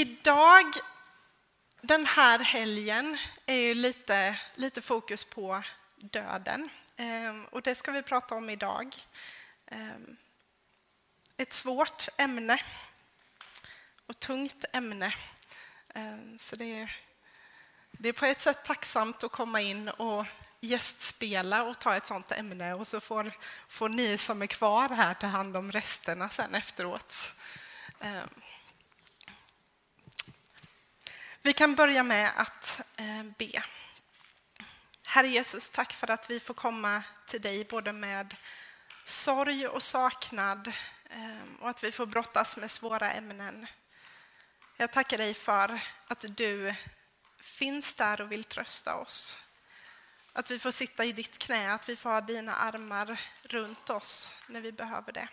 idag, den här helgen, är ju lite, lite fokus på döden. Ehm, och det ska vi prata om idag. Ehm, ett svårt ämne och tungt ämne. Ehm, så det är, det är på ett sätt tacksamt att komma in och gästspela och ta ett sånt ämne och så får, får ni som är kvar här ta hand om resterna sen efteråt. Vi kan börja med att eh, be. Herre Jesus, tack för att vi får komma till dig både med sorg och saknad eh, och att vi får brottas med svåra ämnen. Jag tackar dig för att du finns där och vill trösta oss. Att vi får sitta i ditt knä, att vi får ha dina armar runt oss när vi behöver det.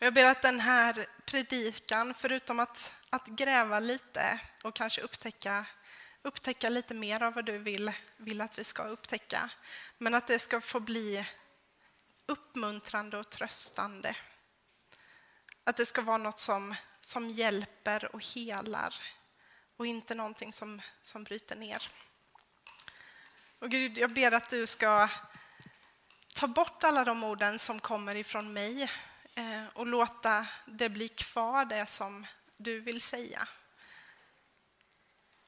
Och jag ber att den här predikan, förutom att, att gräva lite och kanske upptäcka, upptäcka lite mer av vad du vill, vill att vi ska upptäcka, men att det ska få bli uppmuntrande och tröstande. Att det ska vara något som, som hjälper och helar och inte någonting som, som bryter ner. Och Gud, jag ber att du ska ta bort alla de orden som kommer ifrån mig Eh, och låta det bli kvar det som du vill säga.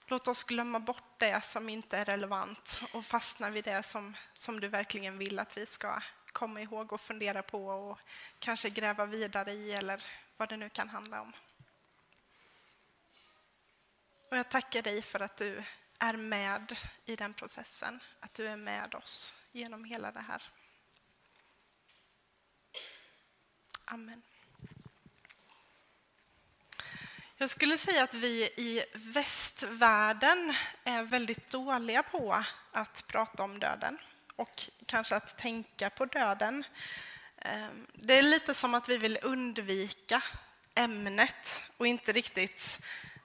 Låt oss glömma bort det som inte är relevant och fastna vid det som, som du verkligen vill att vi ska komma ihåg och fundera på och kanske gräva vidare i eller vad det nu kan handla om. Och jag tackar dig för att du är med i den processen, att du är med oss genom hela det här. Amen. Jag skulle säga att vi i västvärlden är väldigt dåliga på att prata om döden och kanske att tänka på döden. Ehm, det är lite som att vi vill undvika ämnet och inte riktigt,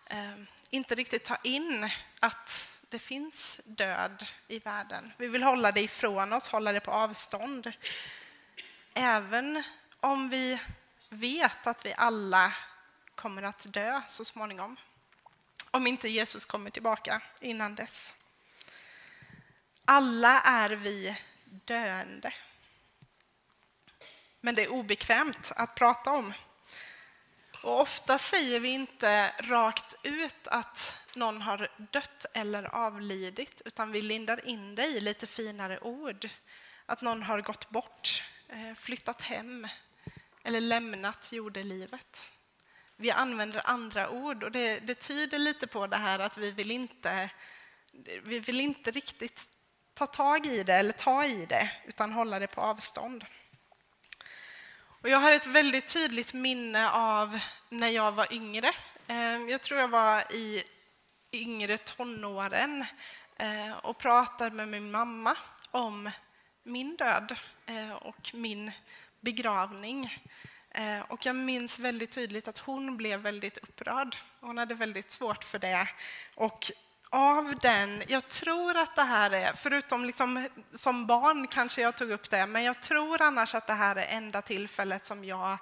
ehm, inte riktigt ta in att det finns död i världen. Vi vill hålla det ifrån oss, hålla det på avstånd. Även om vi vet att vi alla kommer att dö så småningom. Om inte Jesus kommer tillbaka innan dess. Alla är vi döende. Men det är obekvämt att prata om. Och ofta säger vi inte rakt ut att någon har dött eller avlidit, utan vi lindar in det i lite finare ord. Att någon har gått bort, eh, flyttat hem, eller lämnat jordelivet. Vi använder andra ord och det, det tyder lite på det här att vi vill inte, vi vill inte riktigt ta tag i det eller ta i det, utan hålla det på avstånd. Och jag har ett väldigt tydligt minne av när jag var yngre. Ehm, jag tror jag var i yngre tonåren eh, och pratade med min mamma om min död eh, och min begravning. Eh, och jag minns väldigt tydligt att hon blev väldigt upprörd. Hon hade väldigt svårt för det. Och av den, jag tror att det här är, förutom liksom, som barn kanske jag tog upp det, men jag tror annars att det här är enda tillfället som jag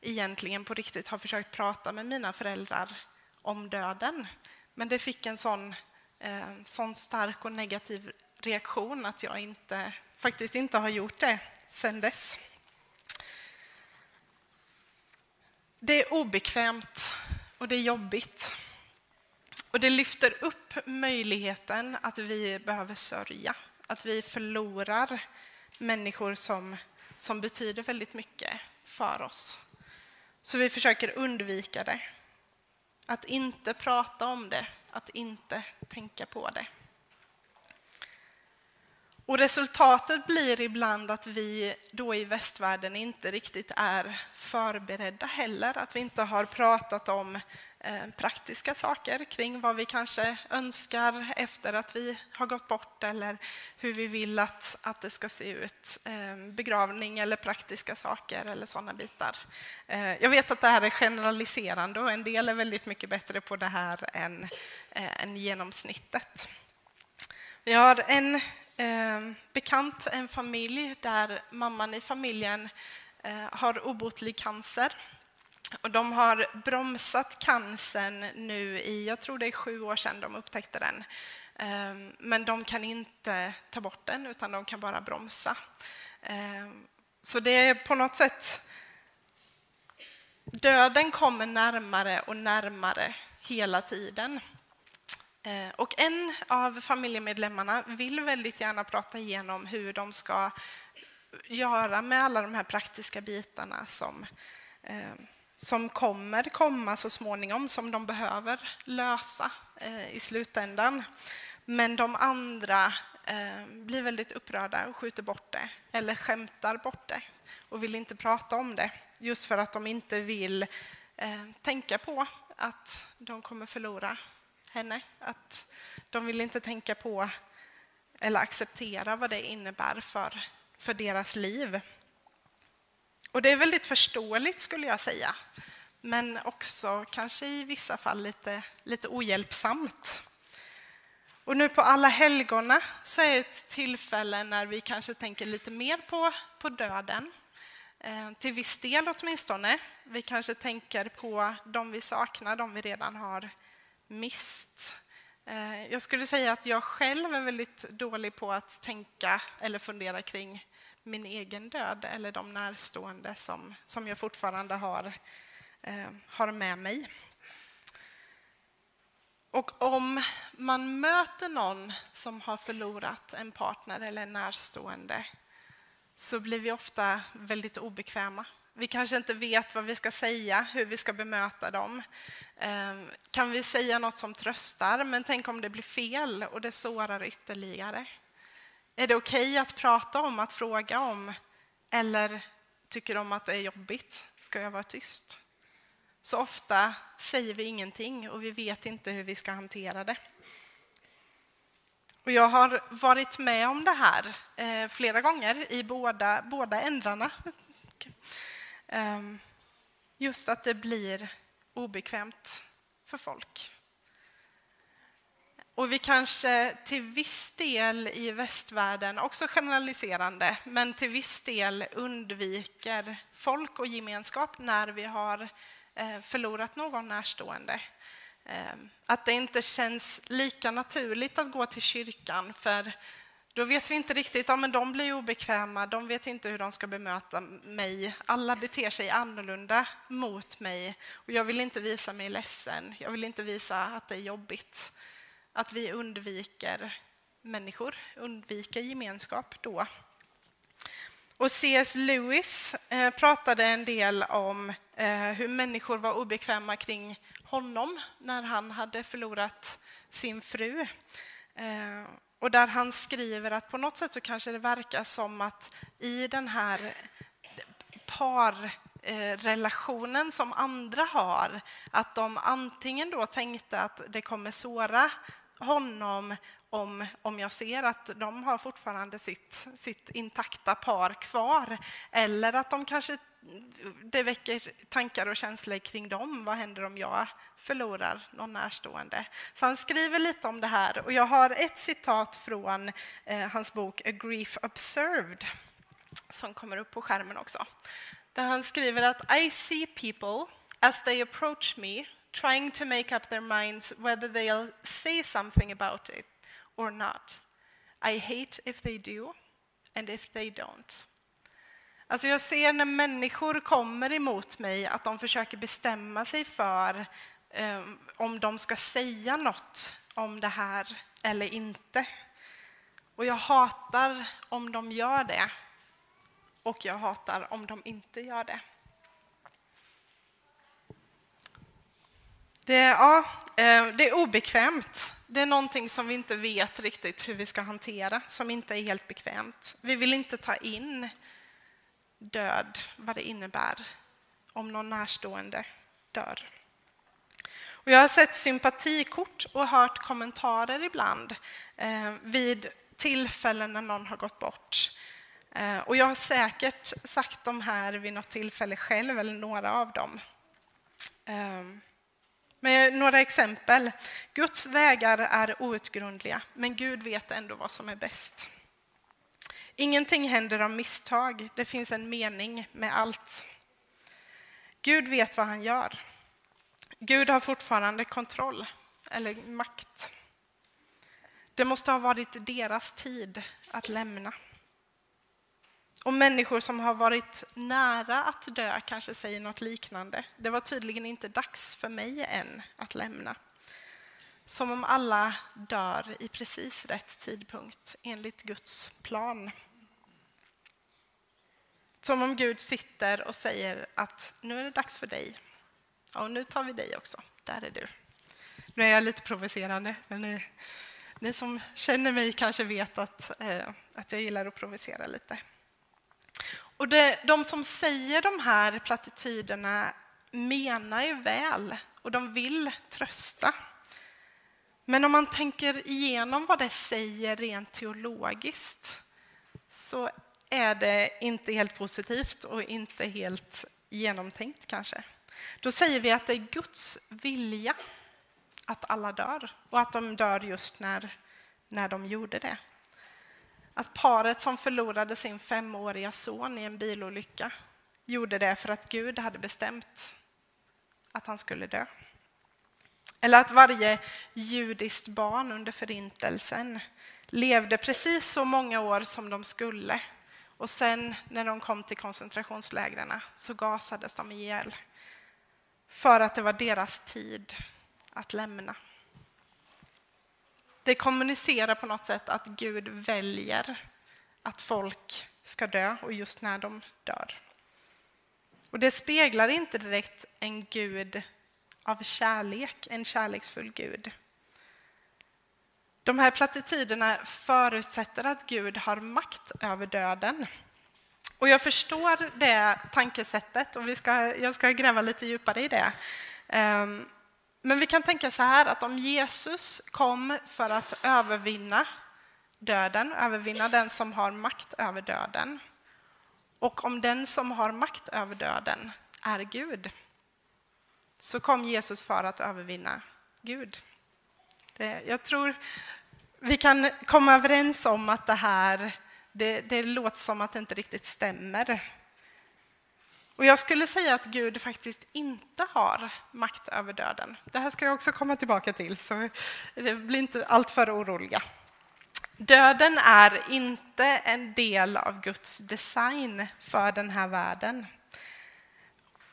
egentligen på riktigt har försökt prata med mina föräldrar om döden. Men det fick en sån, eh, sån stark och negativ reaktion att jag inte, faktiskt inte har gjort det sedan dess. Det är obekvämt och det är jobbigt. Och det lyfter upp möjligheten att vi behöver sörja, att vi förlorar människor som, som betyder väldigt mycket för oss. Så vi försöker undvika det. Att inte prata om det, att inte tänka på det. Och resultatet blir ibland att vi då i västvärlden inte riktigt är förberedda heller, att vi inte har pratat om eh, praktiska saker kring vad vi kanske önskar efter att vi har gått bort eller hur vi vill att, att det ska se ut. Eh, begravning eller praktiska saker eller sådana bitar. Eh, jag vet att det här är generaliserande och en del är väldigt mycket bättre på det här än, än genomsnittet. Vi har en Ehm, bekant en familj där mamman i familjen eh, har obotlig cancer. Och de har bromsat cancern nu i, jag tror det är sju år sedan de upptäckte den. Ehm, men de kan inte ta bort den, utan de kan bara bromsa. Ehm, så det är på något sätt... Döden kommer närmare och närmare hela tiden. Eh, och en av familjemedlemmarna vill väldigt gärna prata igenom hur de ska göra med alla de här praktiska bitarna som, eh, som kommer komma så småningom, som de behöver lösa eh, i slutändan. Men de andra blir väldigt upprörda och skjuter bort det eller skämtar bort det och vill inte prata om det just för att de inte vill eh, tänka på att de kommer förlora henne. Att de vill inte tänka på eller acceptera vad det innebär för, för deras liv. Och det är väldigt förståeligt skulle jag säga, men också kanske i vissa fall lite, lite ohjälpsamt. Och nu på alla helgona så är ett tillfälle när vi kanske tänker lite mer på, på döden. Eh, till viss del åtminstone. Vi kanske tänker på de vi saknar, de vi redan har mist. Eh, jag skulle säga att jag själv är väldigt dålig på att tänka eller fundera kring min egen död eller de närstående som, som jag fortfarande har, eh, har med mig. Och om man möter någon som har förlorat en partner eller en närstående så blir vi ofta väldigt obekväma. Vi kanske inte vet vad vi ska säga, hur vi ska bemöta dem. Ehm, kan vi säga något som tröstar, men tänk om det blir fel och det sårar ytterligare? Är det okej okay att prata om, att fråga om? Eller tycker de att det är jobbigt? Ska jag vara tyst? Så ofta säger vi ingenting och vi vet inte hur vi ska hantera det. Och jag har varit med om det här eh, flera gånger i båda, båda ändrarna. Ehm, just att det blir obekvämt för folk. Och vi kanske till viss del i västvärlden, också generaliserande, men till viss del undviker folk och gemenskap när vi har eh, förlorat någon närstående. Ehm, att det inte känns lika naturligt att gå till kyrkan för då vet vi inte riktigt, ja men de blir obekväma, de vet inte hur de ska bemöta mig. Alla beter sig annorlunda mot mig och jag vill inte visa mig ledsen, jag vill inte visa att det är jobbigt att vi undviker människor, undviker gemenskap då. Och C.S. Lewis eh, pratade en del om eh, hur människor var obekväma kring honom när han hade förlorat sin fru. Eh, och där han skriver att på något sätt så kanske det verkar som att i den här parrelationen som andra har, att de antingen då tänkte att det kommer såra honom om, om jag ser att de har fortfarande sitt, sitt intakta par kvar. Eller att de kanske, det väcker tankar och känslor kring dem. Vad händer om jag förlorar någon närstående? Så han skriver lite om det här. Och jag har ett citat från eh, hans bok A Grief Observed som kommer upp på skärmen också. Där han skriver att I see people as they approach me trying to make up their minds whether they'll say something about it or not. I hate if they do and if they don't. Alltså jag ser när människor kommer emot mig att de försöker bestämma sig för eh, om de ska säga något om det här eller inte. Och jag hatar om de gör det och jag hatar om de inte gör det. Det, ja, eh, det är obekvämt. Det är någonting som vi inte vet riktigt hur vi ska hantera, som inte är helt bekvämt. Vi vill inte ta in död, vad det innebär om någon närstående dör. Och jag har sett sympatikort och hört kommentarer ibland eh, vid tillfällen när någon har gått bort. Eh, och jag har säkert sagt de här vid något tillfälle själv, eller några av dem. Eh, med några exempel. Guds vägar är outgrundliga, men Gud vet ändå vad som är bäst. Ingenting händer av misstag, det finns en mening med allt. Gud vet vad han gör. Gud har fortfarande kontroll, eller makt. Det måste ha varit deras tid att lämna. Och människor som har varit nära att dö kanske säger något liknande. Det var tydligen inte dags för mig än att lämna. Som om alla dör i precis rätt tidpunkt enligt Guds plan. Som om Gud sitter och säger att nu är det dags för dig. Och nu tar vi dig också. Där är du. Nu är jag lite provocerande, men ni, ni som känner mig kanske vet att, eh, att jag gillar att provocera lite. Och det, de som säger de här plattityderna menar ju väl och de vill trösta. Men om man tänker igenom vad det säger rent teologiskt så är det inte helt positivt och inte helt genomtänkt kanske. Då säger vi att det är Guds vilja att alla dör och att de dör just när, när de gjorde det. Att paret som förlorade sin femåriga son i en bilolycka gjorde det för att Gud hade bestämt att han skulle dö. Eller att varje judiskt barn under förintelsen levde precis så många år som de skulle och sen när de kom till koncentrationslägren så gasades de ihjäl. För att det var deras tid att lämna. Det kommunicerar på något sätt att Gud väljer att folk ska dö och just när de dör. Och det speglar inte direkt en Gud av kärlek, en kärleksfull Gud. De här plattityderna förutsätter att Gud har makt över döden. Och jag förstår det tankesättet och vi ska, jag ska gräva lite djupare i det. Ehm, men vi kan tänka så här att om Jesus kom för att övervinna döden, övervinna den som har makt över döden och om den som har makt över döden är Gud så kom Jesus för att övervinna Gud. Det, jag tror vi kan komma överens om att det här det, det låter som att det inte riktigt stämmer. Och jag skulle säga att Gud faktiskt inte har makt över döden. Det här ska jag också komma tillbaka till, så det blir inte alltför oroliga. Döden är inte en del av Guds design för den här världen.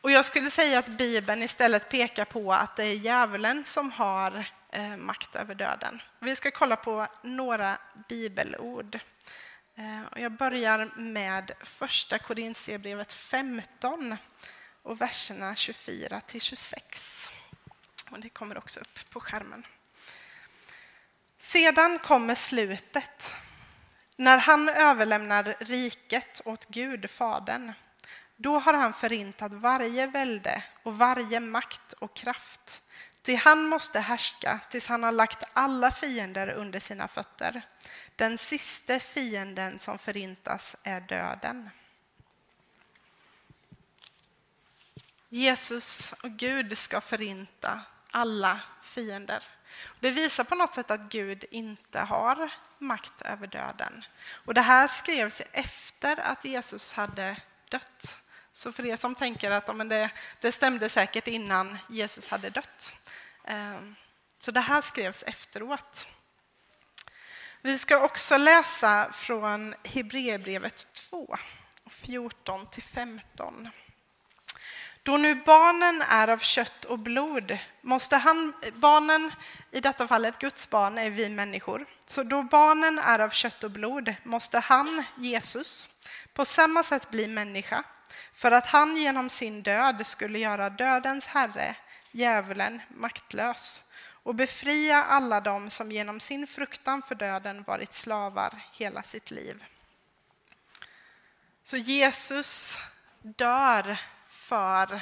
Och jag skulle säga att Bibeln istället pekar på att det är djävulen som har eh, makt över döden. Vi ska kolla på några bibelord. Eh, jag börjar med första Korintierbrevet 15 och verserna 24 till 26. Och det kommer också upp på skärmen. Sedan kommer slutet, när han överlämnar riket åt Gud, Fadern. Då har han förintat varje välde och varje makt och kraft. Ty han måste härska tills han har lagt alla fiender under sina fötter. Den sista fienden som förintas är döden. Jesus och Gud ska förinta alla fiender. Det visar på något sätt att Gud inte har makt över döden. Och det här skrevs efter att Jesus hade dött. Så för er som tänker att men det, det stämde säkert innan Jesus hade dött. Ehm, så det här skrevs efteråt. Vi ska också läsa från Hebreerbrevet 2, 14 15. Då nu barnen är av kött och blod måste han, barnen, i detta fallet Guds barn, är vi människor. Så då barnen är av kött och blod måste han, Jesus, på samma sätt bli människa för att han genom sin död skulle göra dödens herre, djävulen, maktlös och befria alla dem som genom sin fruktan för döden varit slavar hela sitt liv. Så Jesus dör för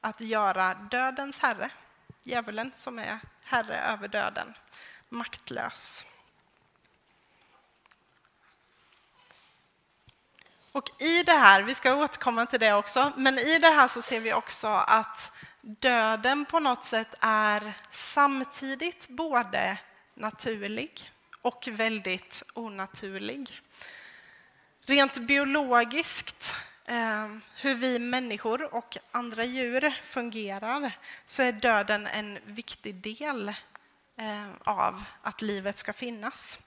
att göra dödens herre, djävulen som är herre över döden, maktlös. Och i det här, vi ska återkomma till det också, men i det här så ser vi också att döden på något sätt är samtidigt både naturlig och väldigt onaturlig. Rent biologiskt eh, hur vi människor och andra djur fungerar så är döden en viktig del eh, av att livet ska finnas.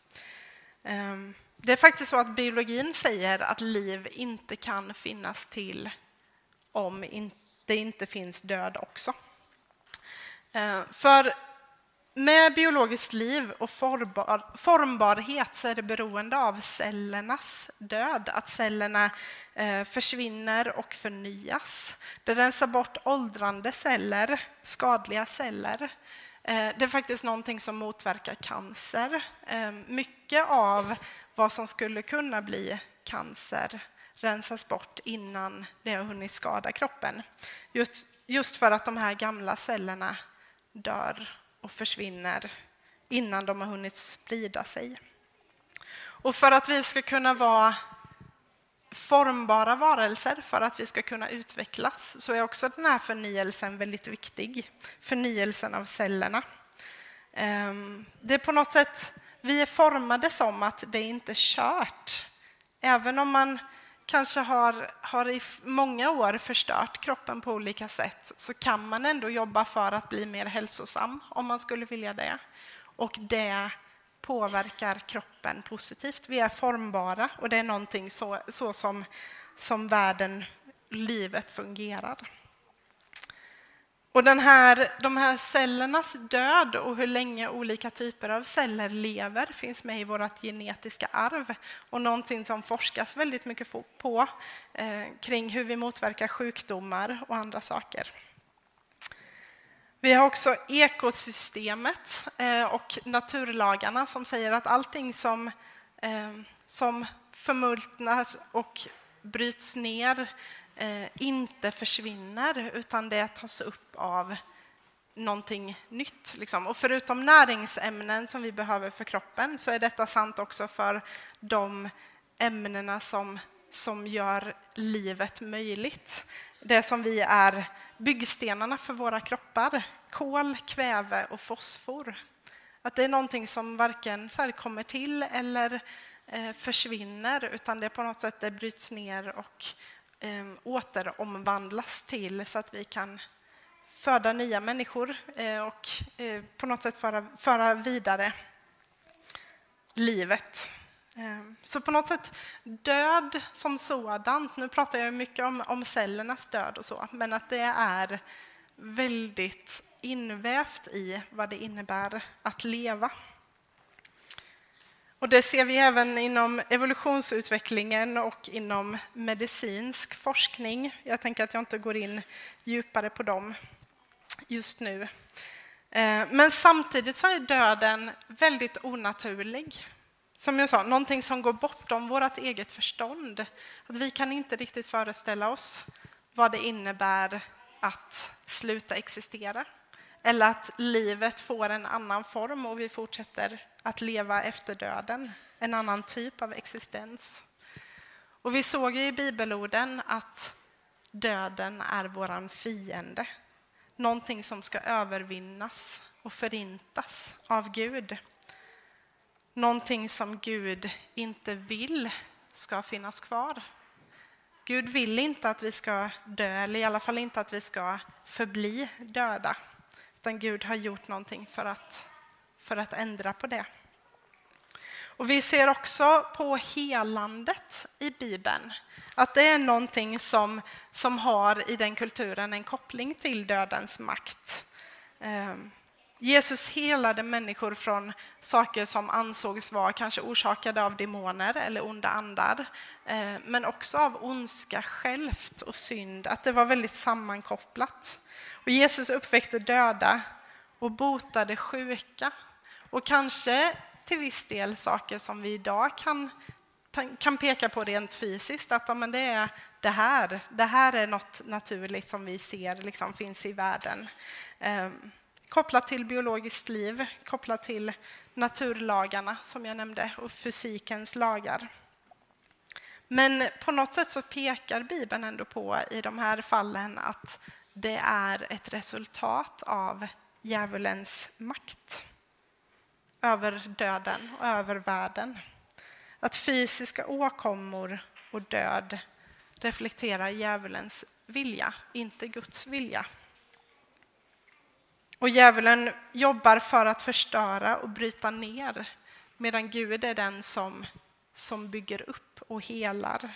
Eh, det är faktiskt så att biologin säger att liv inte kan finnas till om inte det inte finns död också. Eh, för med biologiskt liv och formbar, formbarhet så är det beroende av cellernas död, att cellerna eh, försvinner och förnyas. Det rensar bort åldrande celler, skadliga celler. Eh, det är faktiskt någonting som motverkar cancer. Mycket av vad som skulle kunna bli cancer rensas bort innan det har hunnit skada kroppen. Just, just för att de här gamla cellerna dör och försvinner innan de har hunnit sprida sig. Och för att vi ska kunna vara formbara varelser, för att vi ska kunna utvecklas, så är också den här förnyelsen väldigt viktig. Förnyelsen av cellerna. Ehm, det är på något sätt, vi är formade som att det inte är kört. Även om man kanske har, har i många år förstört kroppen på olika sätt så kan man ändå jobba för att bli mer hälsosam om man skulle vilja det. Och det påverkar kroppen positivt. Vi är formbara och det är någonting så, så som, som världen, livet fungerar. Och den här, de här cellernas död och hur länge olika typer av celler lever finns med i vårt genetiska arv och någonting som forskas väldigt mycket på eh, kring hur vi motverkar sjukdomar och andra saker. Vi har också ekosystemet eh, och naturlagarna som säger att allting som, eh, som förmultnar och bryts ner Eh, inte försvinner utan det tas upp av någonting nytt. Liksom. Och förutom näringsämnen som vi behöver för kroppen så är detta sant också för de ämnena som, som gör livet möjligt. Det som vi är byggstenarna för våra kroppar. Kol, kväve och fosfor. Att det är någonting som varken så kommer till eller eh, försvinner utan det på något sätt det bryts ner och eh, återomvandlas till så att vi kan föda nya människor eh, och eh, på något sätt föra, föra vidare livet. Ehm, så på något sätt död som sådant, nu pratar jag mycket om, om cellernas död och så, men att det är väldigt invävt i vad det innebär att leva. Och det ser vi även inom evolutionsutvecklingen och inom medicinsk forskning. Jag tänker att jag inte går in djupare på dem just nu. Eh, men samtidigt så är döden väldigt onaturlig. Som jag sa, någonting som går bortom vårt eget förstånd. Att vi kan inte riktigt föreställa oss vad det innebär att sluta existera. Eller att livet får en annan form och vi fortsätter att leva efter döden, en annan typ av existens. Och vi såg i bibelorden att döden är våran fiende. Någonting som ska övervinnas och förintas av Gud. Någonting som Gud inte vill ska finnas kvar. Gud vill inte att vi ska dö, eller i alla fall inte att vi ska förbli döda. Utan Gud har gjort någonting för att, för att ändra på det. Och vi ser också på helandet i Bibeln att det är någonting som, som har i den kulturen en koppling till dödens makt. Ehm, Jesus helade människor från saker som ansågs vara kanske orsakade av demoner eller onda andar, eh, men också av ondska självt och synd, att det var väldigt sammankopplat. Och Jesus uppväckte döda och botade sjuka. Och kanske till viss del saker som vi idag kan, kan peka på rent fysiskt, att ja, men det är det här, det här är något naturligt som vi ser liksom, finns i världen. Eh, kopplat till biologiskt liv, kopplat till naturlagarna som jag nämnde och fysikens lagar. Men på något sätt så pekar Bibeln ändå på i de här fallen att det är ett resultat av djävulens makt över döden och över världen. Att fysiska åkommor och död reflekterar djävulens vilja, inte Guds vilja. Och djävulen jobbar för att förstöra och bryta ner medan Gud är den som, som bygger upp och helar.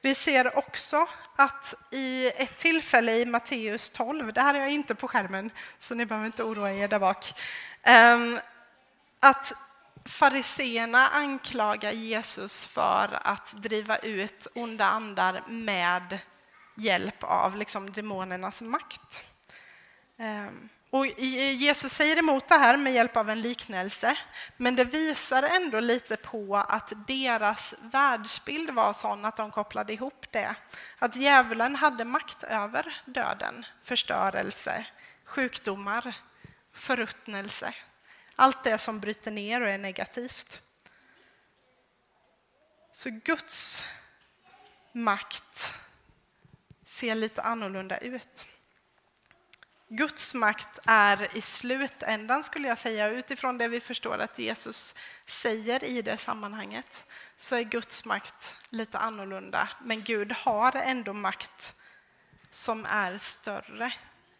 Vi ser också att i ett tillfälle i Matteus 12, det här är jag inte på skärmen så ni behöver inte oroa er där bak, ehm, att fariseerna anklagar Jesus för att driva ut onda andar med hjälp av liksom demonernas makt. Ehm, och Jesus säger emot det här med hjälp av en liknelse, men det visar ändå lite på att deras världsbild var sån att de kopplade ihop det. Att djävulen hade makt över döden, förstörelse, sjukdomar, förruttnelse. Allt det som bryter ner och är negativt. Så Guds makt ser lite annorlunda ut. Guds makt är i slutändan, skulle jag säga, utifrån det vi förstår att Jesus säger i det sammanhanget, så är Guds makt lite annorlunda. Men Gud har ändå makt som är större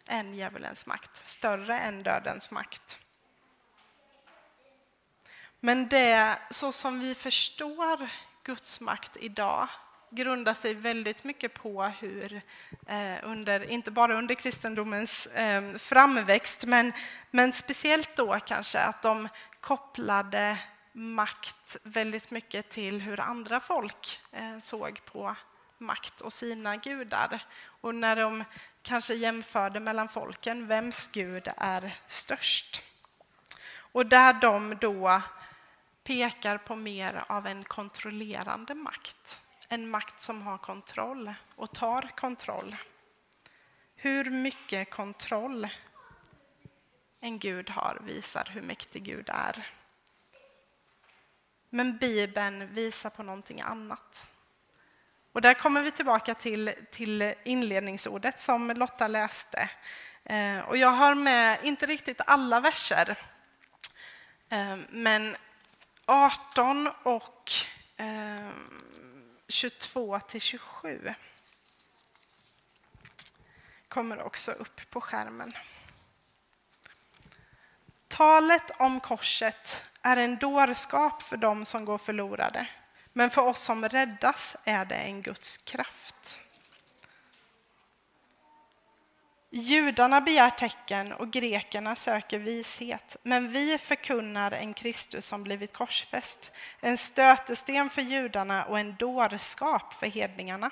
än djävulens makt, större än dödens makt. Men det, så som vi förstår Guds makt idag grundar sig väldigt mycket på hur, eh, under, inte bara under kristendomens eh, framväxt, men, men speciellt då kanske att de kopplade makt väldigt mycket till hur andra folk eh, såg på makt och sina gudar. Och när de kanske jämförde mellan folken, vems gud är störst? Och där de då pekar på mer av en kontrollerande makt en makt som har kontroll och tar kontroll. Hur mycket kontroll en Gud har visar hur mäktig Gud är. Men Bibeln visar på någonting annat. Och där kommer vi tillbaka till, till inledningsordet som Lotta läste. Eh, och jag har med, inte riktigt alla verser, eh, men 18 och eh, 22 till 27 kommer också upp på skärmen. Talet om korset är en dårskap för dem som går förlorade, men för oss som räddas är det en Guds kraft. Judarna begär tecken och grekerna söker vishet, men vi förkunnar en Kristus som blivit korsfäst, en stötesten för judarna och en dårskap för hedningarna.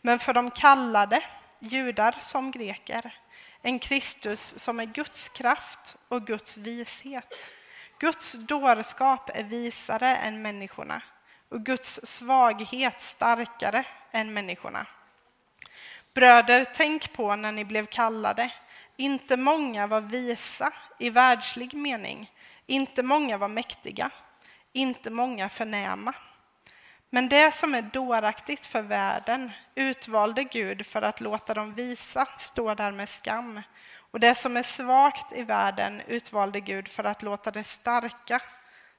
Men för de kallade, judar som greker, en Kristus som är Guds kraft och Guds vishet. Guds dårskap är visare än människorna och Guds svaghet starkare än människorna. Bröder, tänk på när ni blev kallade. Inte många var visa i världslig mening. Inte många var mäktiga. Inte många förnäma. Men det som är dåraktigt för världen utvalde Gud för att låta dem visa stå där med skam. Och det som är svagt i världen utvalde Gud för att låta det starka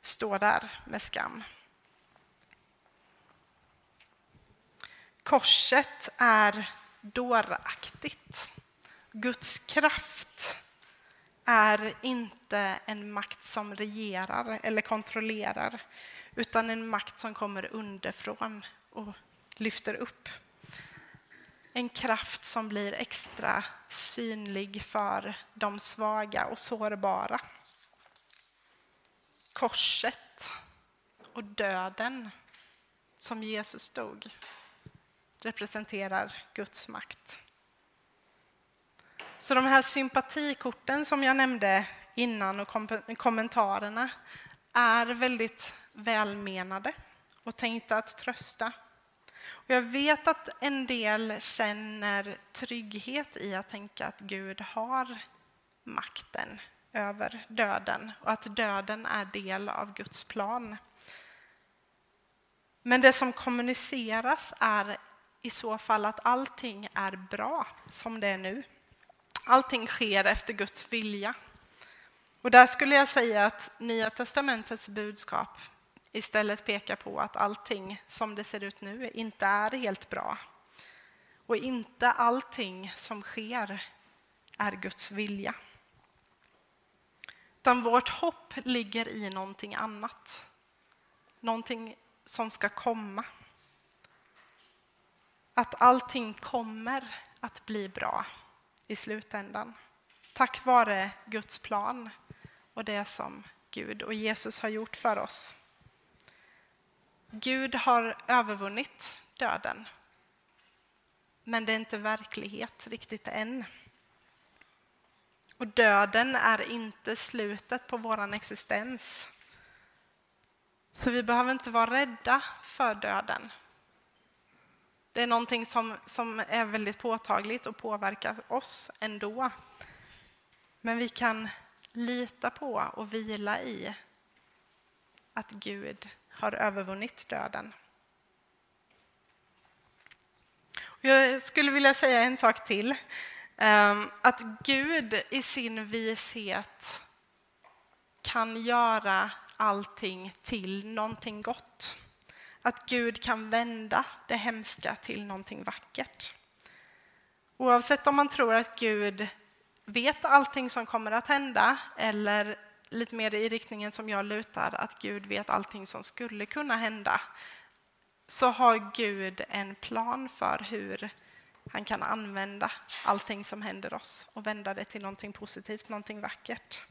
stå där med skam. Korset är dåraktigt. Guds kraft är inte en makt som regerar eller kontrollerar utan en makt som kommer underifrån och lyfter upp. En kraft som blir extra synlig för de svaga och sårbara. Korset och döden som Jesus dog representerar Guds makt. Så de här sympatikorten som jag nämnde innan och kommentarerna är väldigt välmenade och tänkta att trösta. Och jag vet att en del känner trygghet i att tänka att Gud har makten över döden och att döden är del av Guds plan. Men det som kommuniceras är i så fall att allting är bra som det är nu. Allting sker efter Guds vilja. Och där skulle jag säga att Nya testamentets budskap istället pekar på att allting som det ser ut nu inte är helt bra. Och inte allting som sker är Guds vilja. Utan vårt hopp ligger i någonting annat. Någonting som ska komma. Att allting kommer att bli bra i slutändan. Tack vare Guds plan och det som Gud och Jesus har gjort för oss. Gud har övervunnit döden. Men det är inte verklighet riktigt än. Och döden är inte slutet på vår existens. Så vi behöver inte vara rädda för döden. Det är någonting som, som är väldigt påtagligt och påverkar oss ändå. Men vi kan lita på och vila i att Gud har övervunnit döden. Jag skulle vilja säga en sak till. Ehm, att Gud i sin vishet kan göra allting till någonting gott. Att Gud kan vända det hemska till någonting vackert. Oavsett om man tror att Gud vet allting som kommer att hända eller lite mer i riktningen som jag lutar, att Gud vet allting som skulle kunna hända, så har Gud en plan för hur han kan använda allting som händer oss och vända det till någonting positivt, någonting vackert.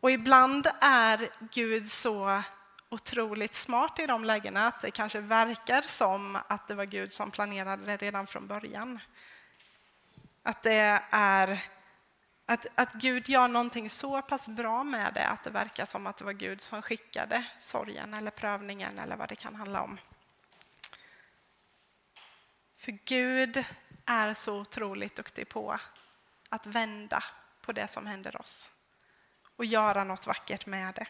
Och ibland är Gud så otroligt smart i de lägena att det kanske verkar som att det var Gud som planerade det redan från början. Att det är att, att Gud gör någonting så pass bra med det att det verkar som att det var Gud som skickade sorgen eller prövningen eller vad det kan handla om. För Gud är så otroligt duktig på att vända på det som händer oss och göra något vackert med det.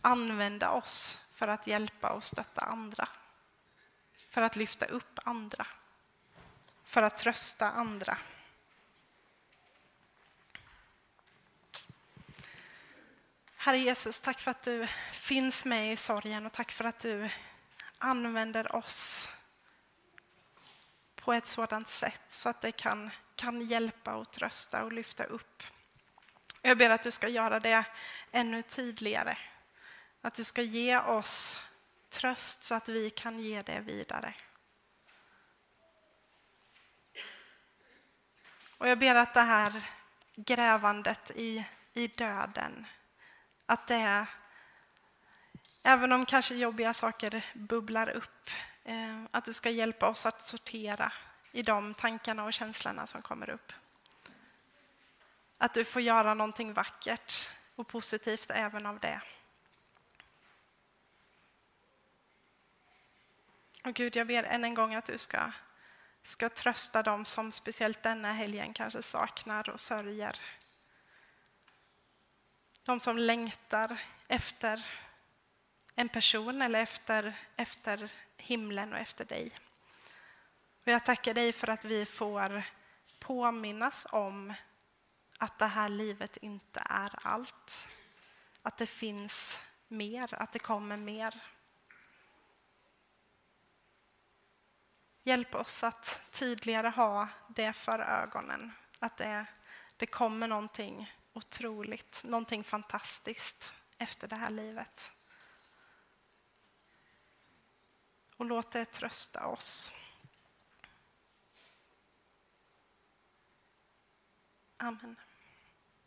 Använda oss för att hjälpa och stötta andra. För att lyfta upp andra. För att trösta andra. Herre Jesus, tack för att du finns med i sorgen och tack för att du använder oss på ett sådant sätt så att det kan, kan hjälpa och trösta och lyfta upp. Jag ber att du ska göra det ännu tydligare. Att du ska ge oss tröst så att vi kan ge det vidare. Och jag ber att det här grävandet i, i döden att det är, även om kanske jobbiga saker bubblar upp, eh, att du ska hjälpa oss att sortera i de tankarna och känslorna som kommer upp. Att du får göra någonting vackert och positivt även av det. Och Gud, jag ber än en gång att du ska, ska trösta dem som speciellt denna helgen kanske saknar och sörjer de som längtar efter en person eller efter, efter himlen och efter dig. Och jag tackar dig för att vi får påminnas om att det här livet inte är allt. Att det finns mer, att det kommer mer. Hjälp oss att tydligare ha det för ögonen, att det, det kommer någonting otroligt, någonting fantastiskt efter det här livet. Och låt det trösta oss. Amen.